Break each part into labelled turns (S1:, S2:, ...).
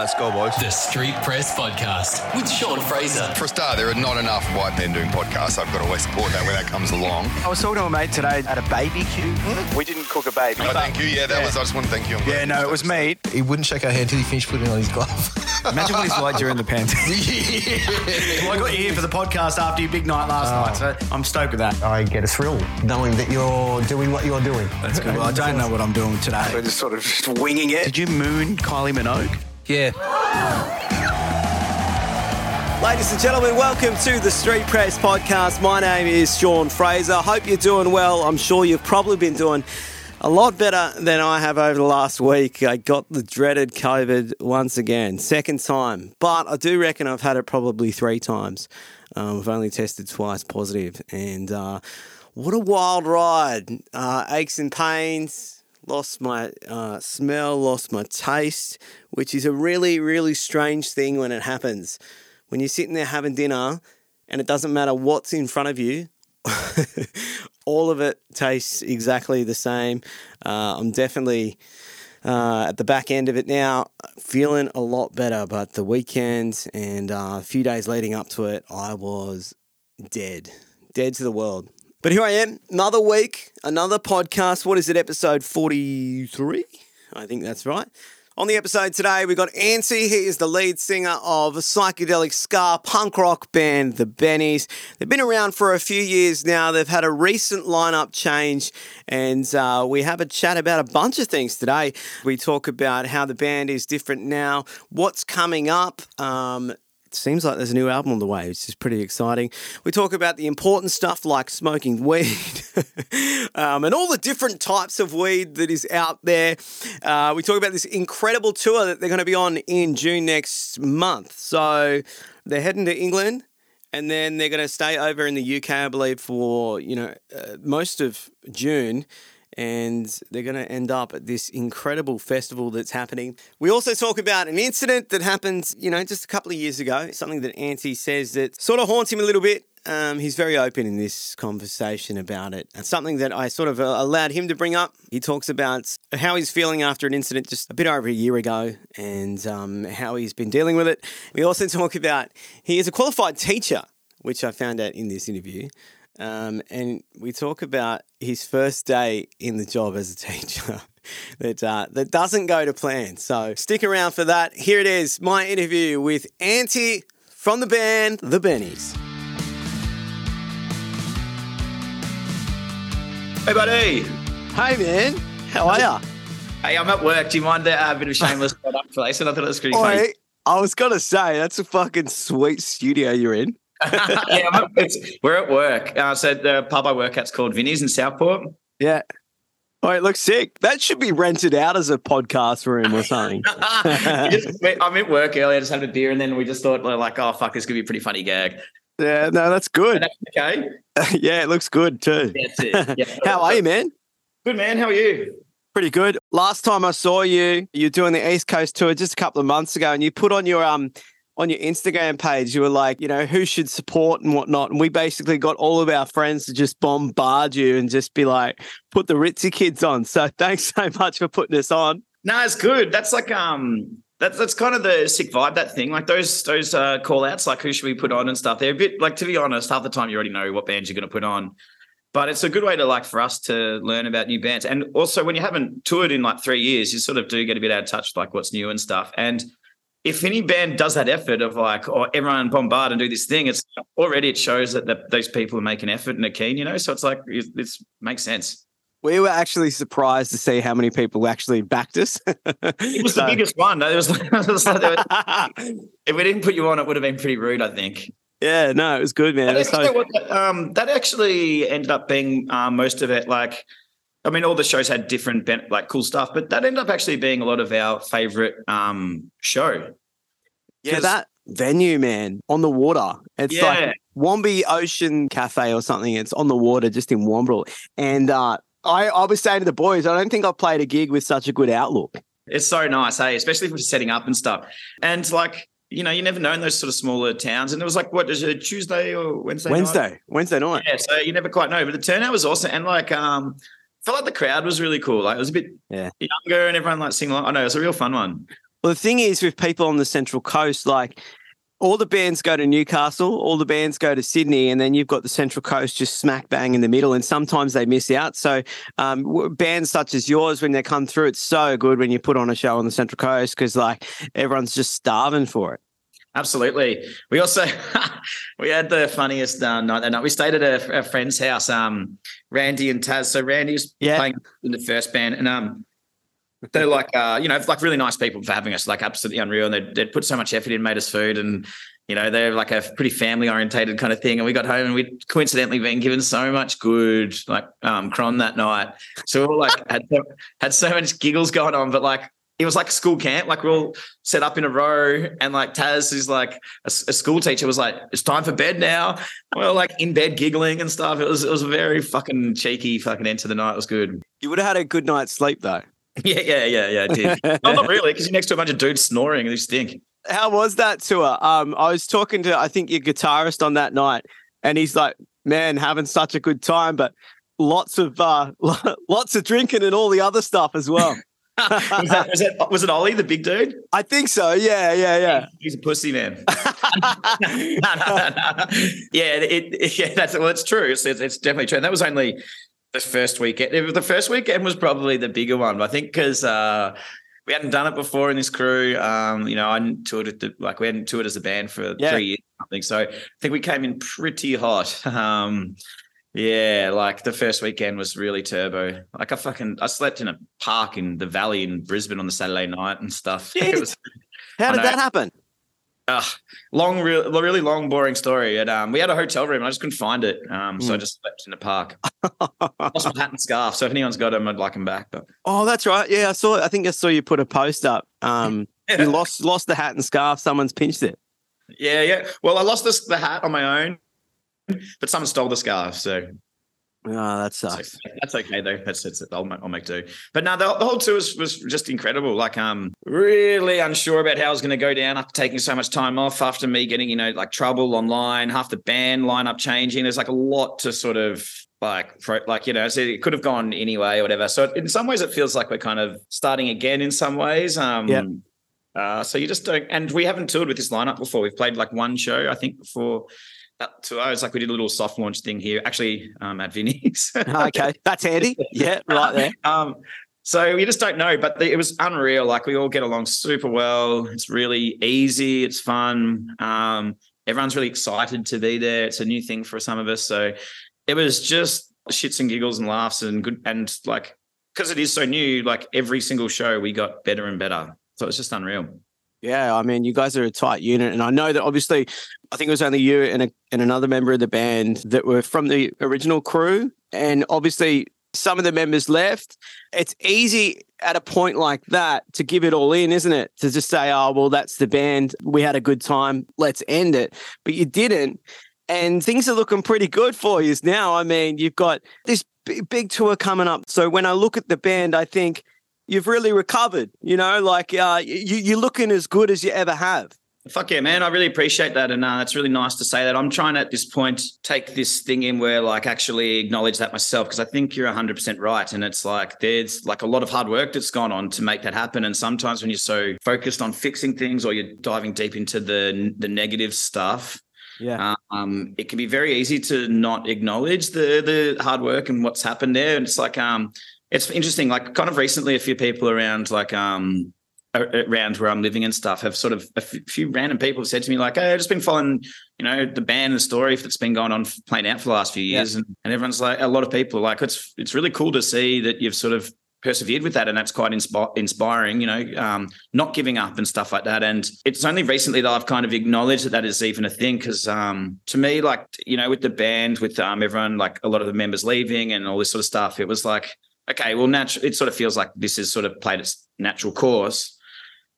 S1: let's go, boys.
S2: The Street Press Podcast with Sean Frazer.
S3: For a start, there are not enough white men doing podcasts. I've got to always support that when that comes along.
S1: I was talking to a mate today at a baby BBQ. Hmm? We didn't cook a baby.
S3: Oh, thank you. Yeah, that was. I just want to thank you. I'm
S1: Yeah, no,
S3: you
S1: it was
S3: said
S1: meat.
S4: He wouldn't shake our hand until he finished putting on his glove.
S1: Imagine what he's like during the pandemic. well, I got you here for the podcast after your big night last night, so oh. I'm stoked with that.
S4: I get a thrill knowing that you're doing what you're doing.
S1: That's good. Well, I don't know what I'm doing today. We're just sort of just winging it. Did you moon Kylie Minogue?
S4: Yeah.
S5: Ladies and gentlemen, welcome to the Street Press Podcast. My name is Sean Frazer. Hope you're doing well. I'm sure you've probably been doing a lot better than I have over the last week. I got the dreaded COVID once again, second time. But I do reckon I've had it probably three times. Um, I've only tested twice positive, and uh, what a wild ride! Uh, aches and pains, lost my uh, smell, lost my taste, which is a really, really strange thing when it happens. When you're sitting there having dinner and it doesn't matter what's in front of you, all of it tastes exactly the same. Uh, I'm definitely uh, at the back end of it now, feeling a lot better. But the weekend and uh, a few days leading up to it, I was dead, dead to the world. But here I am, another week, another podcast. What is it, episode 43? I think that's right. On the episode today, we got Anty. He is the lead singer of a psychedelic ska punk rock band The Bennies. They've been around for a few years now. They've had a recent lineup change, and uh, we have a chat about a bunch of things today. We talk about how the band is different now, what's coming up. Um, seems like there's a new album on the way, which is pretty exciting. We talk about the important stuff like smoking weed um, and all the different types of weed that is out there. Uh, we talk about this incredible tour that they're going to be on in June next month. So they're heading to England and then they're going to stay over in the UK, I believe, for you know uh, most of June. And they're going to end up at this incredible festival that's happening. We also talk about an incident that happened, you know, just a couple of years ago. Something that Anty says that sort of haunts him a little bit. Um, he's very open in this conversation about it. And something that I sort of uh, allowed him to bring up. He talks about how he's feeling after an incident just a bit over a year ago and um, how he's been dealing with it. We also talk about he is a qualified teacher, which I found out in this interview. Um, and we talk about his first day in the job as a teacher that uh, that doesn't go to plan. So stick around for that. Here it is, my interview with Anty from the band The Bennies.
S6: Hey, buddy.
S5: Hey man, how are ya?
S6: Hey, I'm at work. Do you mind a uh, bit of shameless product place? And I thought it was pretty funny.
S5: I was gonna say that's a fucking sweet studio you're in.
S6: yeah, we're at work. Uh, so the pub I work at's called Vinnies in Southport.
S5: Yeah. Oh, it looks sick. That should be rented out as a podcast room or something.
S6: Just- I'm at work earlier, I just had a beer, and then we just thought, like, oh, fuck, this could be a pretty funny gag.
S5: yeah, no, that's good.
S6: that's okay.
S5: yeah, it looks good too.
S6: That's it. Yeah.
S5: How are you, man?
S6: Good, man. How are you?
S5: Pretty good. Last time I saw you, you're doing the East Coast tour just a couple of months ago, and you put on your um on your Instagram page, you were like, you know, who should support and whatnot. And we basically got all of our friends to just bombard you and just be like, put the Ritzy kids on. So thanks so much for putting us on.
S6: No, it's good. That's like um that's that's kind of the sick vibe, that thing. Like those those uh call outs, like who should we put on and stuff. They're a bit like to be honest, half the time you already know what bands you're gonna put on. But it's a good way to like for us to learn about new bands. And also when you haven't toured in like three years, you sort of do get a bit out of touch with like what's new and stuff. And if any band does that effort of like, or everyone bombard and do this thing, it's already it shows that the, those people are making effort and are keen, you know. So it's like it it's, makes sense.
S5: We were actually surprised to see how many people actually backed us.
S6: It was the biggest one. It was it was like if we didn't put you on, it would have been pretty rude, I think.
S5: yeah, no, it was good, man.
S6: That
S5: was so-
S6: actually, that, um, that actually ended up being um, most of it. Like, I mean, all the shows had different ben- like cool stuff, but that ended up actually being a lot of our favorite um, show.
S5: Yeah, that venue, man, on the water. It's
S6: Yeah.
S5: like Wombi Ocean Cafe or something. It's on the water just in Womble. And uh, I, I was saying to the boys, I don't think I've played a gig with such a good outlook.
S6: It's so nice, hey, especially for setting up and stuff. And like, you know, you never know in those sort of smaller towns. And it was like, what is it, Tuesday or Wednesday? night?
S5: Wednesday, Wednesday night.
S6: Yeah, so you never quite know. But the turnout was awesome. And like, um, felt like the crowd was really cool. Like it was a bit
S5: Yeah.
S6: younger and everyone like singing. I know it was a real fun one.
S5: Well, the thing is with people on the Central Coast, like all the bands go to Newcastle, all the bands go to Sydney, and then you've got the Central Coast just smack bang in the middle, and sometimes they miss out. So, um, bands such as yours, when they come through, it's so good when you put on a show on the Central Coast because like everyone's just starving for it.
S6: Absolutely. We also we had the funniest uh, night that night. We stayed at a, a friend's house, um, Randy and Taz. So Randy was
S5: Yeah.
S6: playing in the first band, and um, they're like uh, you know like really nice people for having us, like absolutely unreal. And they'd, they'd put so much effort in, made us food, and you know they're like a pretty family orientated kind of thing. And we got home and we'd coincidentally been given so much good like um, cron that night. So we all like had so, had so much giggles going on, but like. It was like a school camp, like we're all set up in a row, and like Taz is like a, a school teacher was like, "It's time for bed now." We're like in bed giggling and stuff. It was it was a very fucking cheeky fucking end to the night. It was good.
S5: You would have had a good night's sleep though.
S6: Yeah, yeah, yeah, yeah. It did. well, not really, because you're next to a bunch of dudes snoring and they stink.
S5: How was that tour? Um, I was talking to I think your guitarist on that night, and he's like, "Man, having such a good time, but lots of uh, lots of drinking and all the other stuff as well."
S6: was, that, was, that, was it Ollie, the big dude?
S5: I think so. Yeah, yeah, yeah.
S6: He's a pussy man. no, no, no. Yeah, it, it- yeah, that's well, it's true. It's, it's, it's definitely true. And that was only the first weekend. It The first weekend was probably the bigger one. I think because uh, we hadn't done it before in this crew. Um, you know, I hadn't toured with the, like we hadn't toured as a band for
S5: Yeah.
S6: three years. or something. So I think we came in pretty hot. Um, yeah, like the first weekend was really turbo. Like I fucking I slept in a park in the valley in Brisbane on the Saturday night and stuff.
S5: Yeah.
S6: Was
S5: How did that happen?
S6: uh, long, real, really long, boring story. And um, we had a hotel room. I just couldn't find it, um, so I
S5: Hmm.
S6: just slept in the park. Lost my hat and scarf. So if anyone's got them, I'd like them back. But
S5: Oh, that's right. Yeah, I saw. I think I saw you put a post up. Um, you lost lost the hat and scarf. Someone's pinched it.
S6: yeah, yeah. Well, I lost this, the hat on my own, but someone stole the scarf. So
S5: Oh, that sucks.
S6: that's okay though. That's that's I'll make, I'll make do. But no, the, the whole tour was, was just incredible. Like um, really unsure about how I was going to go down after taking so much time off. After me getting you know like trouble online, half the band lineup changing. There's like a lot to sort of like pro, like you know, so it could have gone anyway or whatever. So in some ways, it feels like we're kind of starting again. In some ways, um,
S5: Yeah.
S6: Uh, so you just don't, and we haven't toured with this lineup before. We've played like one show, I think, before It was like we did a little soft launch thing here, actually, um, at Vinnies.
S5: okay, that's handy. Yeah, right there.
S6: Um, so you just don't know, but the, it was unreal. Like we all get along super well. It's really easy. It's fun. Um, everyone's really excited to be there. It's a new thing for some of us. So it was just shits and giggles and laughs and good and like because it is so new. Like every single show, we got better and better. So it's just unreal.
S5: Yeah, I mean, you guys are a tight unit, and I know that obviously, I think it was only you and a, and another member of the band that were from the original crew, and obviously some of the members left. It's easy at a point like that to give it all in, isn't it? To just say, "Oh, well, that's the band. We had a good time. Let's end it." But you didn't, and things are looking pretty good for you now. I mean, you've got this big, big tour coming up. So when I look at the band, I think you've really recovered. You know, like uh, you, you're looking as good as you ever have.
S6: Fuck yeah, man. I really appreciate that. And uh, it's really nice to say that. I'm trying at this point, take this thing in where, like, actually acknowledge that myself because I think you're 100% right. And it's like, there's like a lot of hard work that's gone on to make that happen. And sometimes when you're so focused on fixing things or you're diving deep into the, the negative stuff,
S5: Yeah.
S6: um, it can be very easy to not acknowledge the the hard work and what's happened there. And it's like um, it's interesting. Like kind of recently, a few people around like um around where I'm living and stuff have sort of a f- few random people have said to me like, "Hey, I've just been following you know the band and the story that's been going on playing out for the last few years," and, and everyone's like, a lot of people like it's it's really cool to see that you've sort of persevered with that and that's quite inspi- inspiring you know um, not giving up and stuff like that and it's only recently that i've kind of acknowledged that that is even a thing because um, to me like you know with the band with um, everyone like a lot of the members leaving and all this sort of stuff it was like okay well natural it sort of feels like this has sort of played its natural course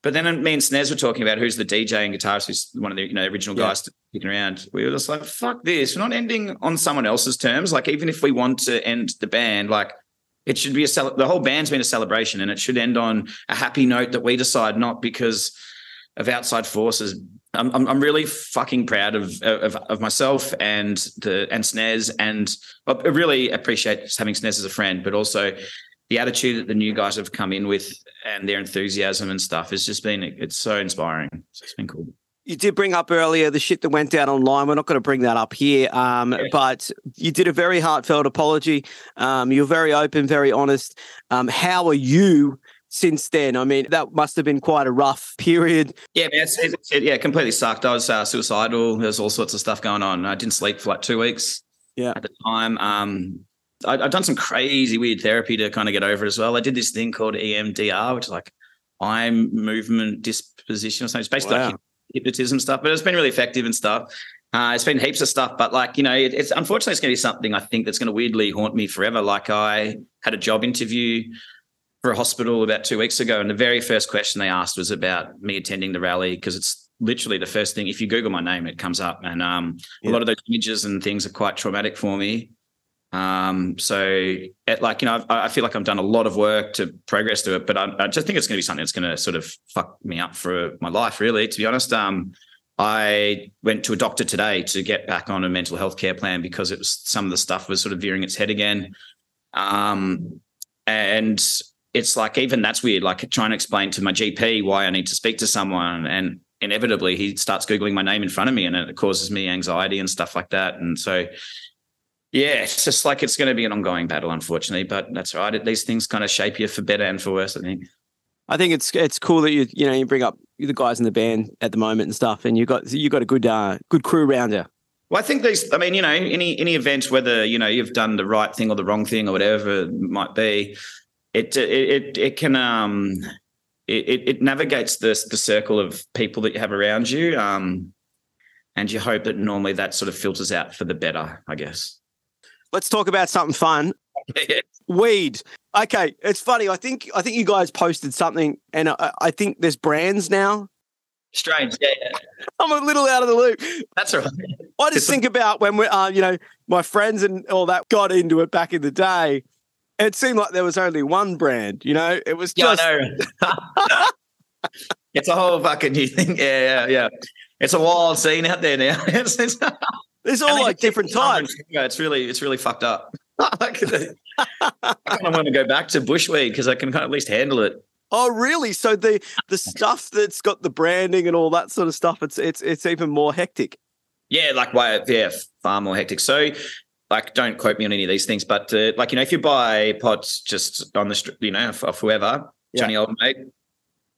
S6: but then me and Snez were talking about who's the DJ and guitarist, who's one of the you know original
S5: Yeah.
S6: guys sticking around. We were just like, fuck this. We're not ending on someone else's terms. Like even if we want to end the band, like it should be a cel- the whole band's been a celebration, and it should end on a happy note that we decide, not because of outside forces. I'm I'm, I'm really fucking proud of, of of myself and the and Snez, and I really appreciate having Snez as a friend, but also the attitude that the new guys have come in with and their enthusiasm and stuff has just been it's so inspiring. So it's been cool.
S5: You did bring up earlier the shit that went down online. We're not going to bring that up here, um, but you did a very heartfelt apology. Um, you're very open, very honest. Um, how are you since then? I mean, that must have been quite a rough period.
S6: Yeah, it's, it's, it, yeah, completely sucked. I was uh, suicidal. There's all sorts of stuff going on. I didn't sleep for like two weeks.
S5: Yeah.
S6: At the time, um, I, I've done some crazy weird therapy to kind of get over it as well. I did this thing called EMDR, which is like eye movement disposition or something. It's basically
S5: Wow.
S6: like hypnotism stuff, but it's been really effective and stuff. Uh, it's been heaps of stuff, but like you know, it, it's unfortunately it's going to be something I think that's going to weirdly haunt me forever. Like I had a job interview for a hospital about two weeks ago, and the very first question they asked was about me attending the rally because it's literally the first thing. If you Google my name, it comes up, and um,
S5: Yeah.
S6: a lot of those images and things are quite traumatic for me. Um, so it, like, you know, I've, I feel like I've done a lot of work to progress to it, but I, I just think it's going to be something that's going to sort of fuck me up for my life, really, to be honest. Um, I went to a doctor today to get back on a mental health care plan because it was some of the stuff was sort of veering its head again. Um, and it's like, even that's weird, like trying to explain to my GP why I need to speak to someone. And inevitably he starts Googling my name in front of me and it causes me anxiety and stuff like that. And so, yeah, it's just like it's going to be an ongoing battle, unfortunately, but that's right. These things kind of shape you for better and for worse, I think.
S5: I think it's it's cool that you you know you bring up the guys in the band at the moment and stuff, and you got you got a good uh, good crew around you.
S6: Well, I think these. I mean, you know, any any event, whether you know you've done the right thing or the wrong thing or whatever it might be, it it it, it can um it, it navigates the the circle of people that you have around you um and you hope that normally that sort of filters out for the better, I guess.
S5: Let's talk about something fun. Weed. Okay, it's funny. I think I think you guys posted something, and I, I think there's brands now.
S6: Strange, yeah, yeah.
S5: I'm a little out of the loop.
S6: That's all right.
S5: I just
S6: It's a-
S5: think about when we, uh, you know, my friends and all that got into it back in the day. It seemed like there was only one brand. You know, it was
S6: Yeah,
S5: just
S6: I know. it's a whole fucking new thing. Yeah, yeah, yeah. It's a wild scene out there now. It's, it's,
S5: there's all like different types.
S6: Yeah, it's really, it's really fucked up. I kind of want to go back to bushweed because I can kind of at least handle it.
S5: Oh, really? So the the stuff that's got the branding and all that sort of stuff, it's it's it's even more hectic.
S6: Yeah, like why? Yeah, far more hectic. So, like, don't quote me on any of these things, but uh, like, you know, if you buy pots just on the street, you know, off, whoever,
S5: Yeah.
S6: Johnny Old Mate,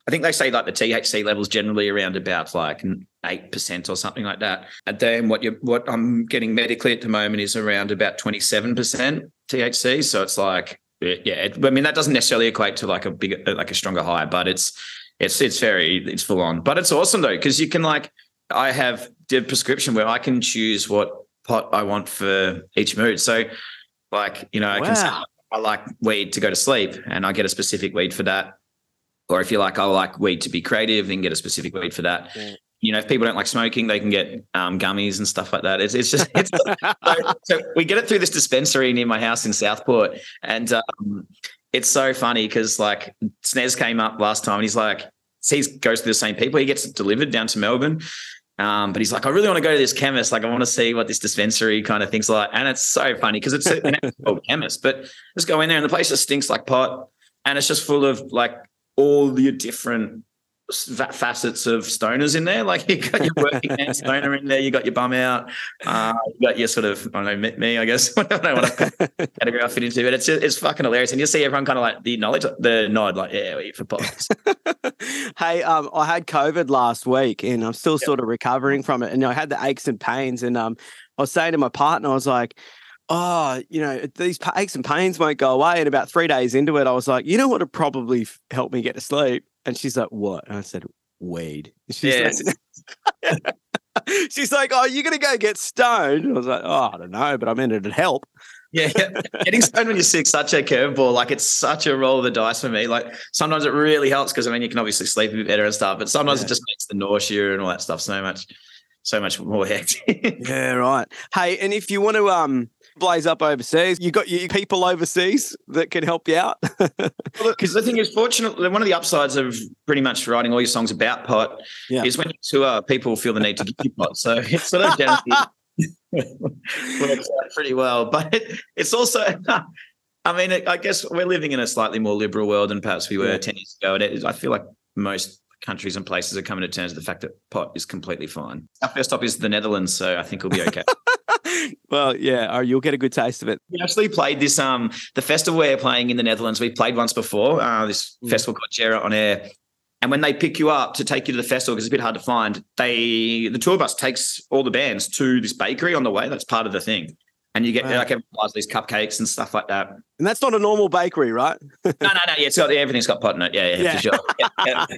S6: I think they say like the THC levels generally around about like eight percent or something like that. And then what you what I'm getting medically at the moment is around about twenty seven percent THC. So it's like, yeah, I mean that doesn't necessarily equate to like a bigger, like a stronger high, but it's it's it's very it's full on. But it's awesome though because you can like I have the prescription where I can choose what pot I want for each mood. So like you know I can say I like weed to go to sleep, and I get a specific weed for that. Or if you like, I like weed to be creative, then get a specific weed for that.
S5: Yeah.
S6: You know, if people don't like smoking, they can get um, gummies and stuff like that. It's, it's just it's, so, so we get it through this dispensary near my house in Southport, and um, it's so funny because like Snez came up last time, and he's like, he goes to the same people. He gets it delivered down to Melbourne. Um, but he's like, I really want to go to this chemist. Like, I want to see what this dispensary kind of thing's like. And it's so funny because it's an actual chemist, but just go in there and the place just stinks like pot. And it's just full of like all your different facets of stoners in there. Like you got your working man stoner in there, you got your bum out, uh, you got your sort of I don't know me, me I guess I don't know what category I fit into, but it's it's fucking hilarious. And you see everyone kind of like the knowledge, the nod, like yeah, we eat for pots.
S5: hey, um, I had COVID last week, and I'm still sort of recovering from it. And I had the aches and pains, and um, I was saying to my partner, I was like, "Oh, you know, these aches and pains won't go away." And about three days into it, I was like, "You know what would probably help me get to sleep?" And she's like, "What?" And I said, "Weed." And She's
S6: Yeah,
S5: like, she's like, "Oh, you're gonna go get stoned?" I was like, "Oh, I don't know, but I meant it'd help."
S6: Yeah, yeah. getting stoned when you're sick, such a curveball. Like it's such a roll of the dice for me. Like sometimes it really helps because I mean you can obviously sleep a bit better and stuff, but sometimes
S5: Yeah.
S6: it just makes the nausea and all that stuff so much, so much more hectic.
S5: Yeah, right. Hey, and if you want to um blaze up overseas, you got your people overseas that can help you out.
S6: Because the thing is, fortunately, one of the upsides of pretty much writing all your songs about pot
S5: Yeah.
S6: is when you tour, people feel the need to give you pot. So it's sort of works out pretty well. But it, it's also I mean, I guess we're living in a slightly more liberal world than perhaps we were
S5: Yeah.
S6: 10 years ago. And it, I feel like most countries and places are coming to terms with the fact that pot is completely fine. Our first stop is the Netherlands, so I think we'll be okay.
S5: Well, yeah, oh, you'll get a good taste of it.
S6: we actually played this, um, the festival we're playing in the Netherlands. We played once before, uh, this
S5: Mm.
S6: festival called Jera on Air. And when they pick you up to take you to the festival, because it's a bit hard to find, they the tour bus takes all the bands to this bakery on the way. That's part of the thing. And you get
S5: Wow.
S6: like everyone these cupcakes and stuff like that.
S5: And that's not a normal bakery, right?
S6: No, no, no. Yeah, it's got everything's got pot in it. Yeah, yeah,
S5: Yeah.
S6: for sure. Yeah, yeah.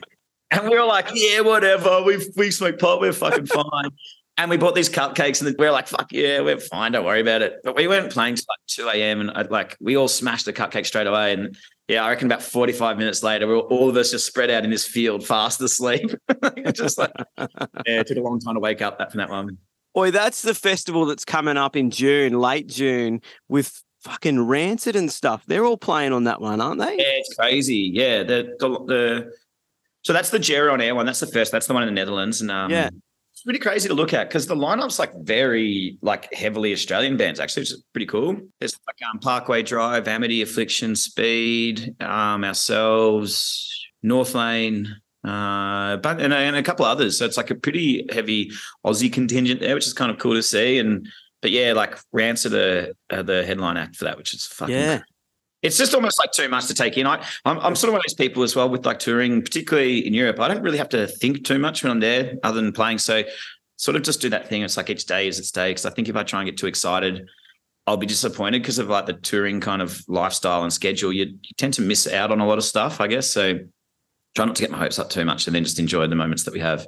S6: And we were like, yeah, whatever. We we smoke pot. We're fucking fine. And we bought these cupcakes, and we were like, "Fuck yeah, we're fine. Don't worry about it." But we weren't playing till like two a.m. and uh, like we all smashed the cupcake straight away. And yeah, I reckon about forty-five minutes later, we were all of us just spread out in this field, fast asleep. just like, yeah, it took a long time to wake up that from that one.
S5: Boy, that's the festival that's coming up in June, late June, with fucking Rancid and stuff. They're all playing on that one, aren't they?
S6: Yeah, it's crazy. Yeah, the the, the so that's the Jera on air one. That's the first. That's the one in the Netherlands, and um,
S5: Yeah.
S6: Pretty crazy to look at because the lineup's like very like heavily Australian bands actually, which is pretty cool. There's like um, Parkway Drive, Amity, Affliction, Speed, um, ourselves, North Lane. Uh, but and, and a couple others. So it's like a pretty heavy Aussie contingent there, which is kind of cool to see. And but yeah, like Rancid are, are the headline act for that, which is fucking
S5: Yeah.
S6: It's just almost like too much to take in. I, I'm, I'm sort of one of those people as well with like touring, particularly in Europe. I don't really have to think too much when I'm there, other than playing. So, sort of just do that thing. It's like each day is its day. Because I think if I try and get too excited, I'll be disappointed because of like the touring kind of lifestyle and schedule. You, you tend to miss out on a lot of stuff, I guess. So, try not to get my hopes up too much, and then just enjoy the moments that we have.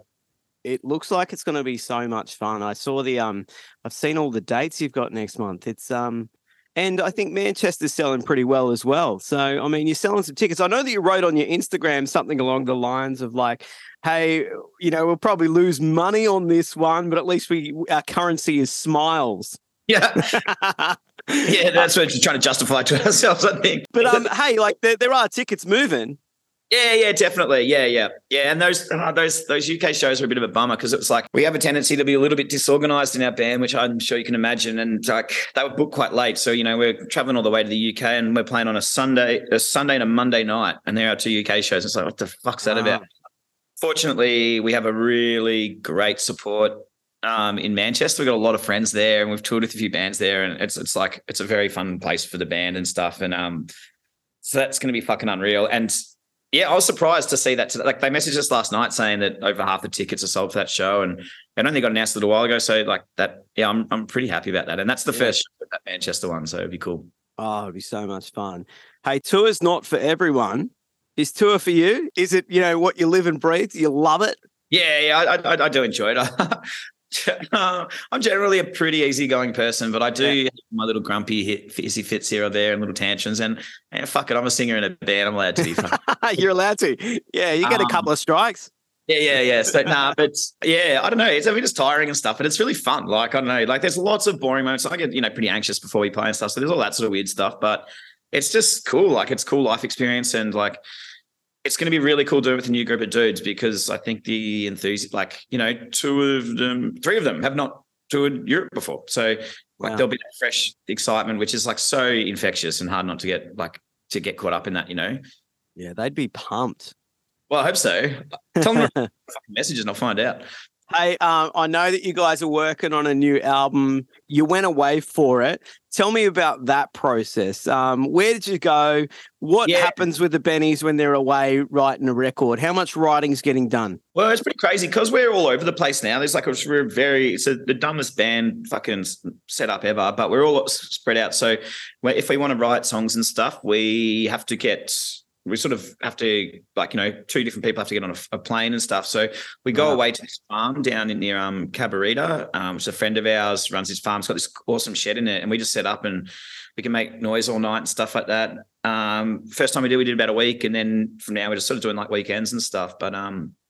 S5: It looks like it's going to be so much fun. I saw the um, I've seen all the dates you've got next month. It's um, and I think Manchester's selling pretty well as well. So I mean, you're selling some tickets. I know that you wrote on your Instagram something along the lines of like, "Hey, you know, we'll probably lose money on this one, but at least we our currency is smiles."
S6: Yeah, yeah, that's what we're trying to justify to ourselves. I think.
S5: But um, hey, like there, there are tickets moving.
S6: Yeah, yeah, definitely. Yeah, yeah, yeah. And those uh, those those UK shows were a bit of a bummer because it was like we have a tendency to be a little bit disorganized in our band, which I'm sure you can imagine. And like they were booked quite late, so you know we're traveling all the way to the UK and we're playing on a Sunday, a Sunday and a Monday night, and there are two UK shows. It's like what the fuck's that
S5: Wow.
S6: about? Fortunately, we have a really great support um, in Manchester. We've got a lot of friends there, and we've toured with a few bands there, and it's it's like it's a very fun place for the band and stuff. And um, so that's going to be fucking unreal. And yeah, I was surprised to see that. Today. Like they messaged us last night saying that over half the tickets are sold for that show, and it only got announced a little while ago. So like that, yeah, I'm I'm pretty happy about that. And that's the
S5: Yeah.
S6: first show that Manchester one, so it'd be cool.
S5: Oh, it'd be so much fun. Hey, tour's not for everyone. Is tour for you? Is it you know what you live and breathe? You love it.
S6: Yeah, yeah, I, I, I do enjoy it. Uh, I'm generally a pretty easygoing person, but I do have my little grumpy hit, fizzy fits here or there and little tantrums. And, and fuck it, I'm a singer in a band. I'm allowed to be fun.
S5: You're allowed to. Yeah, you get a
S6: Um,
S5: couple of strikes.
S6: Yeah, yeah, yeah. So, nah, but yeah, I don't know. It's I mean, it's tiring and stuff, but it's really fun. Like, I don't know. Like, there's lots of boring moments. I get, you know, pretty anxious before we play and stuff. So there's all that sort of weird stuff, but it's just cool. Like, it's cool life experience. And like, it's going to be really cool doing it with a new group of dudes because I think the enthusiast, like, you know, two of them, three of them have not toured Europe before. So, like,
S5: Wow.
S6: there'll be that fresh excitement, which is like so infectious and hard not to get, like, to get caught up in that, you know?
S5: Yeah, they'd be pumped.
S6: Well, I hope so. Tell them messages and I'll find out.
S5: Hey, um, I know that you guys are working on a new album. You went away for it. Tell me about that process. Um, where did you go? What
S6: Yeah.
S5: happens with the Bennies when they're away writing a record? How much writing's getting done?
S6: Well, it's pretty crazy because we're all over the place now. There's like a, we're very it's a, the dumbest band fucking s- set up ever, but we're all spread out. So if we want to write songs and stuff, we have to get we sort of have to like you know two different people have to get on a plane and stuff. So we go
S5: Wow.
S6: away to this farm down in near um Cabarita, um, which a friend of ours runs his farm. It's got this awesome shed in it, and we just set up and we can make noise all night and stuff like that. Um, first time we did, we did about a week, and then from now we're just sort of doing like weekends and stuff. But um, but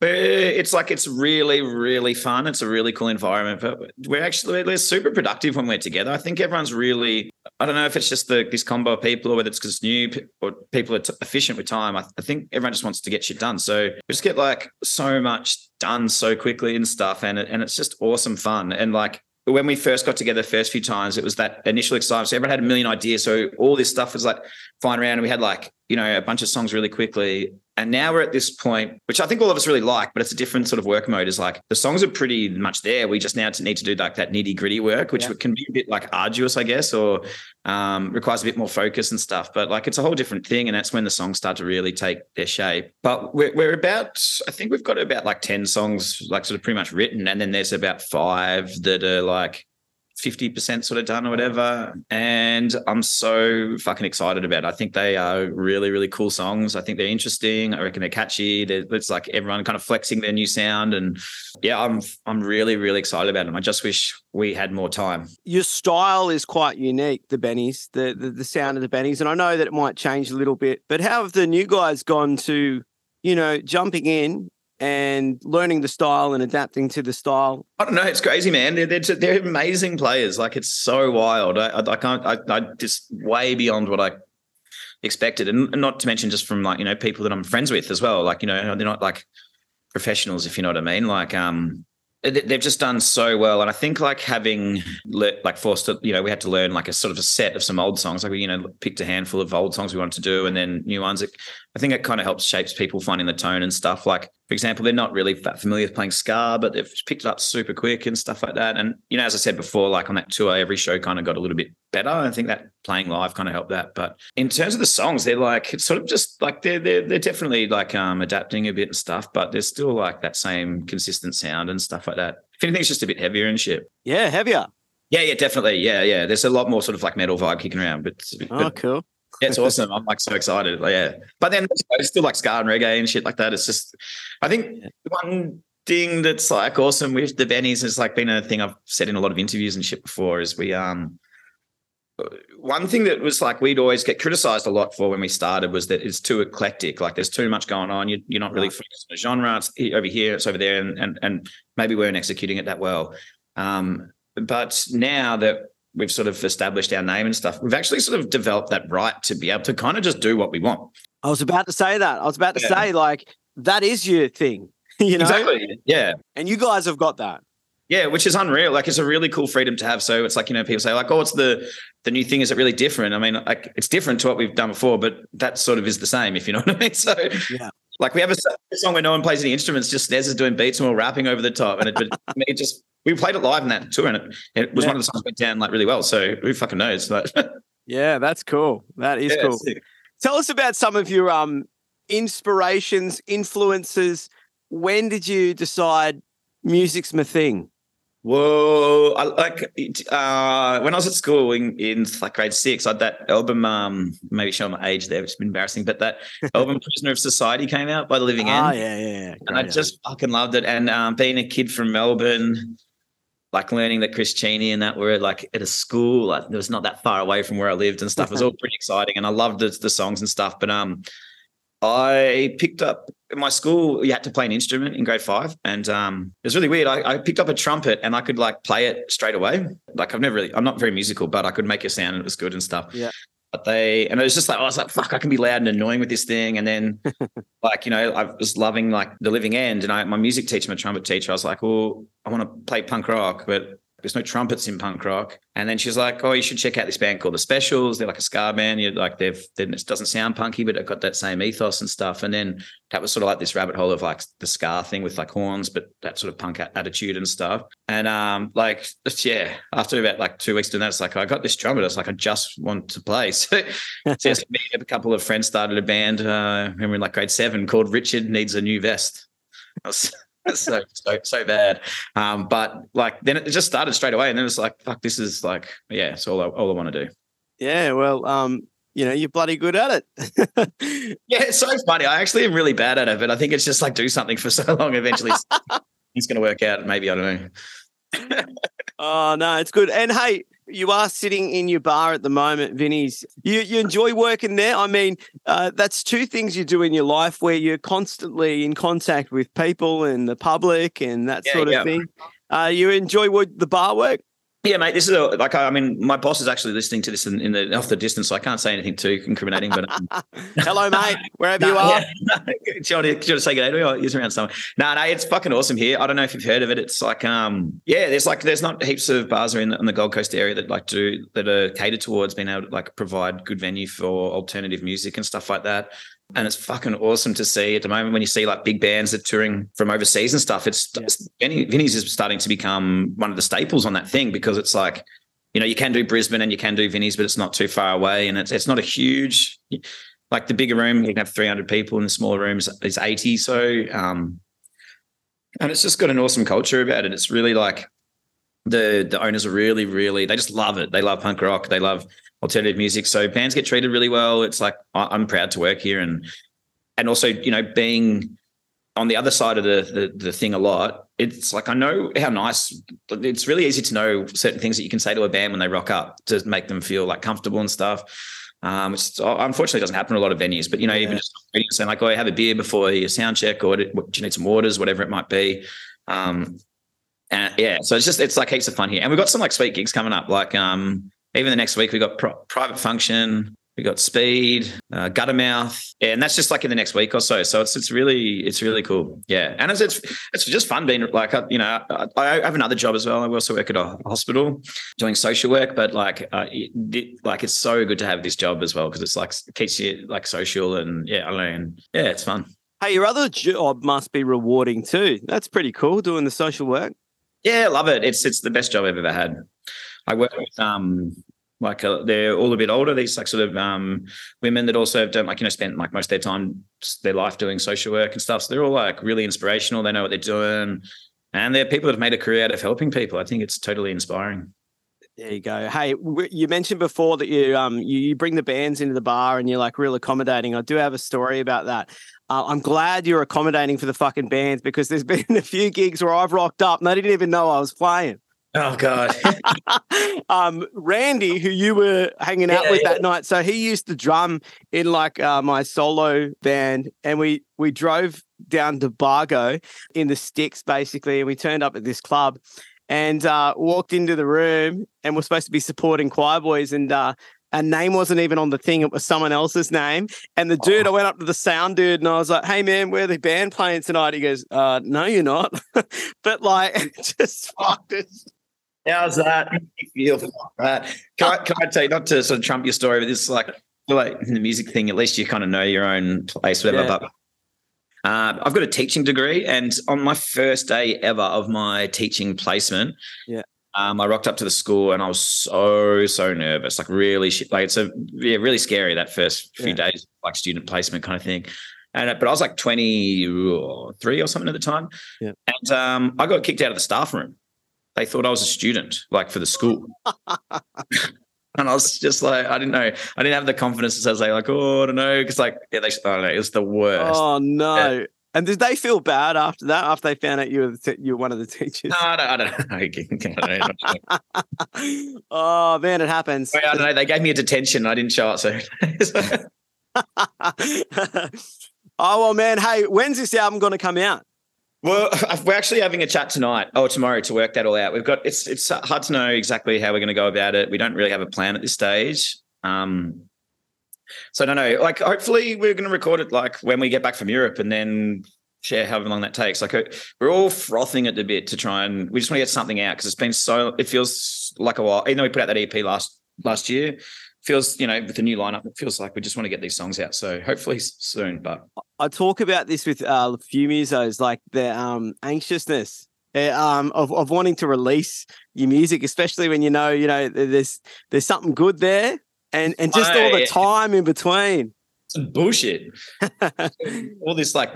S6: it's like it's really, really fun. It's a really cool environment. But we're actually we're super productive when we're together. I think everyone's really. I don't know if it's just the this combo of people or whether it's because new or people are t- efficient with time. I, I think everyone just wants to get shit done. So we just get like so much done so quickly and stuff, and and it's just awesome fun. And like when we first got together the first few times, it was that initial excitement. So everyone had a million ideas. So all this stuff was like flying around and we had like, you know, a bunch of songs really quickly. And now we're at this point, which I think all of us really like, but it's a different sort of work mode. Is like the songs are pretty much there. We just now need to do like that nitty gritty work, which
S5: Yeah.
S6: can be a bit like arduous, I guess, or um, requires a bit more focus and stuff. But like it's a whole different thing, and that's when the songs start to really take their shape. But we're, we're about, I think we've got about like ten songs, like sort of pretty much written, and then there's about five that are like 50% sort of done or whatever. And I'm so fucking excited about it. I think they are really, really cool songs. I think they're interesting. I reckon they're catchy. They're, it's like everyone kind of flexing their new sound. And yeah, I'm I'm really, really excited about them. I just wish we had more time.
S5: Your style is quite unique, the Bennies, the, the the sound of the Bennies, and I know that it might change a little bit. But how have the new guys gone to, you know, jumping in and learning the style and adapting to the style?
S6: I don't know. It's crazy, man. They're, they're, they're amazing players. Like it's so wild. I, I, I can't. I, I just way beyond what I expected, and not to mention just from like you know people that I'm friends with as well. Like you know they're not like professionals, if you know what I mean. Like um, they- they've just done so well, and I think like having le- like forced to, you know we had to learn like a sort of a set of some old songs. Like we you know picked a handful of old songs we wanted to do, and then new ones. It, I think it kind of helps shapes people finding the tone and stuff. Like for example, they're not really that familiar with playing ska, but they've picked it up super quick and stuff like that. And you know, as I said before, like on that tour, every show kind of got a little bit better. I think that playing live kind of helped that. But in terms of the songs, they're like it's sort of just like they're they're they're definitely like um adapting a bit and stuff, but there's still like that same consistent sound and stuff like that. If anything, it's just a bit heavier and shit.
S5: Yeah, heavier.
S6: Yeah, yeah, definitely. Yeah, yeah. There's a lot more sort of like metal vibe kicking around, but,
S5: Oh, cool.
S6: Yeah, it's awesome. I'm like so excited. Like, yeah. But then it's still like ska and reggae and shit like that. It's just, I think one thing that's like awesome with the Bennies has like been a thing I've said in a lot of interviews and shit before is we, um, one thing that was like we'd always get criticized a lot for when we started was that it's too eclectic. Like there's too much going on. You, you're not really focused on a genre. It's over here, it's over there, and and and maybe we weren't executing it that well. Um, but now that we've sort of established our name and stuff, we've actually sort of developed that right to be able to kind of just do what we want.
S5: I was about to say that. I was about to
S6: Yeah.
S5: say like that is your thing, you know.
S6: Exactly. Yeah.
S5: And you guys have got that.
S6: Yeah, which is unreal. Like it's a really cool freedom to have. So it's like, you know, people say, like, oh, it's the the new thing. Is it really different? I mean, like it's different to what we've done before, but that sort of is the same, if you know what I mean. So
S5: Yeah.
S6: Like we have a song where no one plays any instruments, just Snez is doing beats and we're rapping over the top. And it, but I mean, it just we played it live in that tour and it, it was
S5: Yeah.
S6: one of the songs that went down like really well. So who fucking knows? But
S5: Yeah, that's cool. That is
S6: yeah,
S5: cool.
S6: sick.
S5: Tell us about some of your um inspirations, influences. When did you decide music's my thing?
S6: Whoa! I like uh, when I was at school in, in like grade six. I had that album. Um, maybe show my age there, which has been embarrassing. But that album, "Prisoner of Society," came out by the Living End.
S5: Ah, yeah, yeah, yeah.
S6: and I just fucking loved it. And um, being a kid from Melbourne, like learning that Chris Cheney and that were like at a school, like, it was not that far away from where I lived and stuff. It was all pretty exciting, and I loved the, the songs and stuff. But um, I picked up in my school. You had to play an instrument in grade five, and um, it was really weird. I, I picked up a trumpet and I could like play it straight away. Like I've never really, I'm not very musical, but I could make a sound and it was good and stuff.
S5: Yeah.
S6: But they and it was just like I was like, fuck, I can be loud and annoying with this thing. And then like, you know, I was loving like the living end. And I my music teacher, my trumpet teacher, I was like, well, I want to play punk rock, but there's no trumpets in punk rock. And then she's like, oh, you should check out this band called The Specials. They're like a ska band. You're like they've then it doesn't sound punky, but it got that same ethos and stuff. And then that was sort of like this rabbit hole of like the ska thing with like horns, but that sort of punk attitude and stuff. And um, like yeah, after about like two weeks doing that, it's like I got this trumpet. It's like I just want to play. So, so yes, me and a couple of friends started a band. Uh, when we were in like grade seven called Richard Needs a New Vest. So so so bad. Um, but like then it just started straight away, and then it's like, fuck, this is like, yeah, it's all I, all I want to do.
S5: Yeah, well, um, you know, you're bloody good at it.
S6: Yeah, it's so funny. I actually am really bad at it, but I think it's just like do something for so long. Eventually, it's going to work out. Maybe I don't know.
S5: oh no, it's good. And hey, you are sitting in your bar at the moment, Vinnies. You you enjoy working there. I mean, uh, that's two things you do in your life where you're constantly in contact with people and the public and that
S6: Yeah,
S5: sort of
S6: yeah.
S5: thing. Uh, you enjoy what the bar work?
S6: Yeah, mate. This is a, like I mean, my boss is actually listening to this in, in the off the distance, so I can't say anything too incriminating. But um,
S5: Hello, mate. Wherever
S6: no,
S5: you are.
S6: yeah, no, do you want to, do you want to say good day to me? He's around somewhere. No, no, it's fucking awesome here. I don't know if you've heard of it. It's like, um, yeah, there's like there's not heaps of bars are in the, in the Gold Coast area that like do that are catered towards being able to like provide good venue for alternative music and stuff like that. And it's fucking awesome to see at the moment when you see like big bands that touring from overseas and stuff. It's
S5: Yeah.
S6: Vinny, Vinnies is starting to become one of the staples on that thing because it's like, you know, you can do Brisbane and you can do Vinnies, but it's not too far away, and it's it's not a huge, like the bigger room you can have three hundred people, and the smaller rooms is eighty. So, um, and it's just got an awesome culture about it. It's really like the the owners are really really they just love it. They love punk rock. They love alternative music. So bands get treated really well. It's like I'm proud to work here, and and also you know being on the other side of the, the the thing a lot. It's like I know how nice. It's really easy to know certain things that you can say to a band when they rock up to make them feel like comfortable and stuff. Um, it's unfortunately doesn't happen in a lot of venues, but you know, even just saying like, "Oh, have a beer before your sound check," or "Do you need some waters?" Whatever it might be. Um, and yeah, so it's just it's like heaps of fun here, and we've got some like sweet gigs coming up. Like um, even the next week, we've got Pro- private function, we got speed, uh, guttermouth, yeah, and that's just like in the next week or so. So it's it's really it's really cool, yeah. And it's it's, it's just fun being like uh, you know I, I have another job as well. I also work at a hospital doing social work, but like uh, it, like it's so good to have this job as well because it's like keeps you like social and yeah I and yeah it's fun.
S5: Hey, your other job must be rewarding too. That's pretty cool doing the social work.
S6: Yeah, love it. It's it's the best job I've ever had. I work with um like uh, they're all a bit older. These like sort of um women that also have done like you know spent like most of their time their life doing social work and stuff. So they're all like really inspirational. They know what they're doing, and they're people that have made a career out of helping people. I think it's totally inspiring.
S5: There you go. Hey, you mentioned before that you um you, you bring the bands into the bar and you're like real accommodating. I do have a story about that. Uh, I'm glad you're accommodating for the fucking bands because there's been a few gigs where I've rocked up and they didn't even know I was playing.
S6: Oh God,
S5: um, Randy, who you were hanging out
S6: Yeah,
S5: with
S6: yeah.
S5: that night, so he used to drum in like uh, my solo band, and we we drove down to Bargo in the sticks basically, and we turned up at this club and uh, walked into the room, and we're supposed to be supporting Choirboys, and uh, a name wasn't even on the thing; it was someone else's name. And the dude, I went up to the sound dude, and I was like, "Hey man, where the band playing tonight?" He goes, uh, "No, you're not." but like, just fucked it.
S6: how's that? You feel that? Can I, can I tell you not to sort of trump your story, but this is like like in the music thing, at least you kind of know your own place, whatever.
S5: Yeah.
S6: But uh, I've got a teaching degree, and on my first day ever of my teaching placement,
S5: Yeah.
S6: Um, I rocked up to the school and I was so so nervous, like really. Like it's a yeah, really scary that first few
S5: Yeah.
S6: days, like student placement kind of thing. And uh, but I was like twenty three or something at the time,
S5: Yeah.
S6: and um, I got kicked out of the staff room. They thought I was a student, like for the school. And I was just like, I didn't know. I didn't have the confidence to say like, oh, I don't know, because like, yeah, they, I don't know, it was the worst.
S5: Oh no! And did they feel bad after that? After they found out you were the te- you were one of the teachers?
S6: No, I don't, I don't know. I don't know.
S5: oh man, it happens.
S6: I don't know. They gave me a detention. I didn't show up. So,
S5: oh well, man. Hey, when's this album going to come out?
S6: well, we're actually having a chat tonight or tomorrow to work that all out. We've got it's it's hard to know exactly how we're going to go about it. We don't really have a plan at this stage. Um, so I don't know. Like, hopefully, we're going to record it like when we get back from Europe, and then share however long that takes. Like, uh, we're all frothing at the bit to try and we just want to get something out because it's been so. It feels like a while. Even though we put out that EP last last year, feels you know with the new lineup, it feels like we just want to get these songs out. So hopefully soon. But
S5: I talk about this with uh, musos, like the um, anxiousness uh, um, of of wanting to release your music, especially when you know you know there's there's something good there, and and just all the time in between.
S6: some bullshit. all this like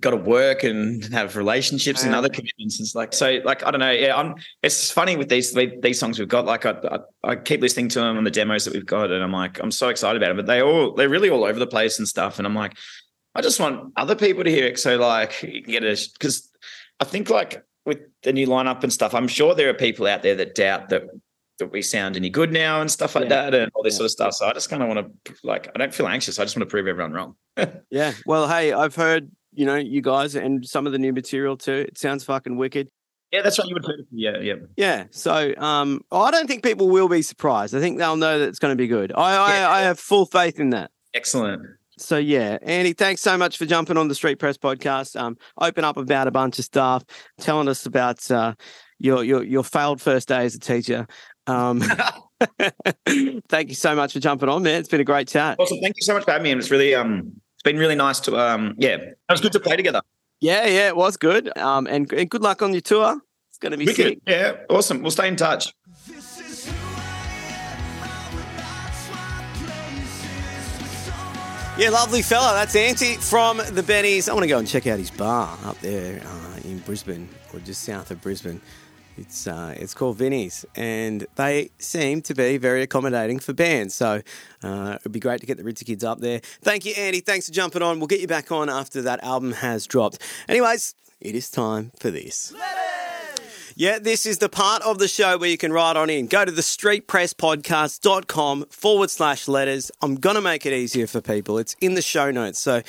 S6: got to work and have relationships and other commitments. It's like so, like I don't know. Yeah, I'm. It's funny with these these songs we've got. Like I, I, I keep listening to them on the demos that we've got, and I'm like, I'm so excited about it. But they all they're really all over the place and stuff. And I'm like, I just want other people to hear it. So like, you can get a because I think like with the new lineup and stuff, I'm sure there are people out there that doubt that that we sound any good now and stuff like
S5: Yeah.
S6: that and all this
S5: Yeah.
S6: sort of stuff. So I just kind of want to like I don't feel anxious. I just want to prove everyone wrong.
S5: Yeah. Well, hey, I've heard, you know, you guys and some of the new material too. It sounds fucking wicked.
S6: Yeah, that's right. You would. Yeah, yeah.
S5: Yeah. So um, I don't think people will be surprised. I think they'll know that it's going to be good. I,
S6: Yeah.
S5: I, I have full faith in that.
S6: Excellent.
S5: So yeah, Anty, thanks so much for jumping on the Street Press podcast. Um, open up about a bunch of stuff, telling us about uh, your your your failed first day as a teacher. Um, thank you so much for jumping on, man. It's been a great chat.
S6: Awesome. Thank you so much for having me. And it's really um, it's been really nice to um, yeah, it was good to play together.
S5: Yeah, yeah, it was good. Um, and, and good luck on your tour. It's going to be
S6: Wicked.
S5: sick.
S6: Yeah, awesome. We'll stay in touch.
S5: Yeah, lovely fella. That's Anty from the Bennies. I want to go and check out his bar up there uh, in Brisbane or just south of Brisbane. It's uh, it's called Vinnies, and they seem to be very accommodating for bands. So uh, it'd be great to get the Ritzy kids up there. Thank you, Anty. Thanks for jumping on. We'll get you back on after that album has dropped. Anyways, it is time for this. Yeah, this is the part of the show where you can write on in. Go to the streetpresspodcast.com forward slash letters. I'm going to make it easier for people. It's in the show notes, so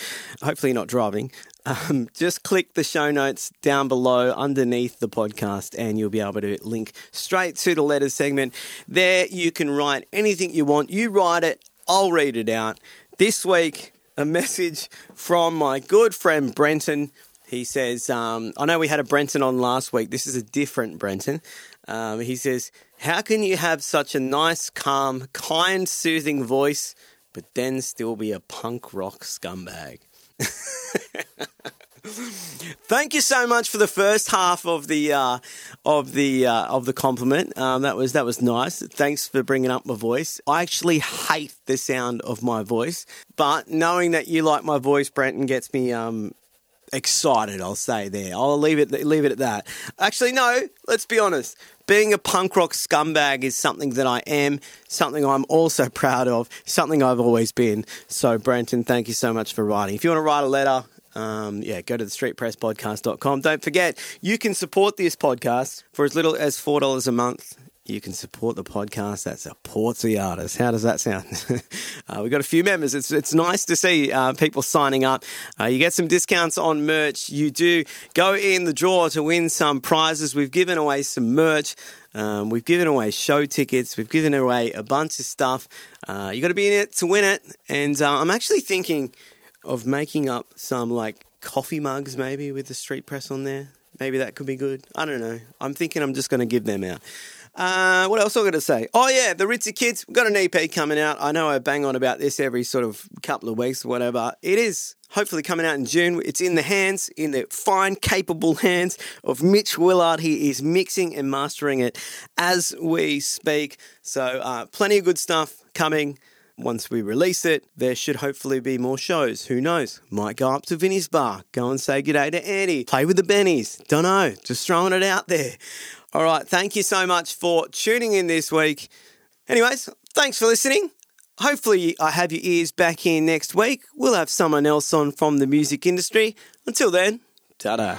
S5: hopefully you're not driving. Um, just click the show notes down below underneath the podcast, and you'll be able to link straight to the letters segment. There, you can write anything you want. You write it, I'll read it out. This week, a message from my good friend Brenton. He says, um, I know we had a Brenton on last week. This is a different Brenton. Um, he says, How can you have such a nice, calm, kind, soothing voice, but then still be a punk rock scumbag? Thank you so much for the first half of the uh, of the uh, of the compliment. Um, that was that was nice. Thanks for bringing up my voice. I actually hate the sound of my voice, but knowing that you like my voice, Brenton, gets me um, excited. I'll say there. I'll leave it leave it at that. Actually, no. Let's be honest. Being a punk rock scumbag is something that I am, something I'm also proud of, something I've always been. So, Brenton, thank you so much for writing. If you want to write a letter, um, yeah, go to the streetpresspodcast.com. Don't forget, you can support this podcast for as little as $4 a month. You can support the podcast that supports the artist. How does that sound? uh, we've got a few members. It's it's nice to see uh, people signing up. Uh, you get some discounts on merch. You do go in the draw to win some prizes. We've given away some merch. Um, we've given away show tickets. We've given away a bunch of stuff. Uh, you got to be in it to win it. And uh, I'm actually thinking of making up some like coffee mugs, maybe with the street press on there. Maybe that could be good. I don't know. I'm thinking I'm just going to give them out. Uh, what else am I going to say? Oh, yeah, the Ritzy Kids. We've got an EP coming out. I know I bang on about this every sort of couple of weeks or whatever. It is hopefully coming out in June. It's in the hands, in the fine, capable hands of Mitch Willard. He is mixing and mastering it as we speak. So, uh, plenty of good stuff coming. Once we release it, there should hopefully be more shows. Who knows? Might go up to Vinnies bar, go and say g'day to Anty, play with the Bennies. Don't know, just throwing it out there. All right, thank you so much for tuning in this week. Anyways, thanks for listening. Hopefully, I have your ears back in next week. We'll have someone else on from the music industry. Until then, ta da.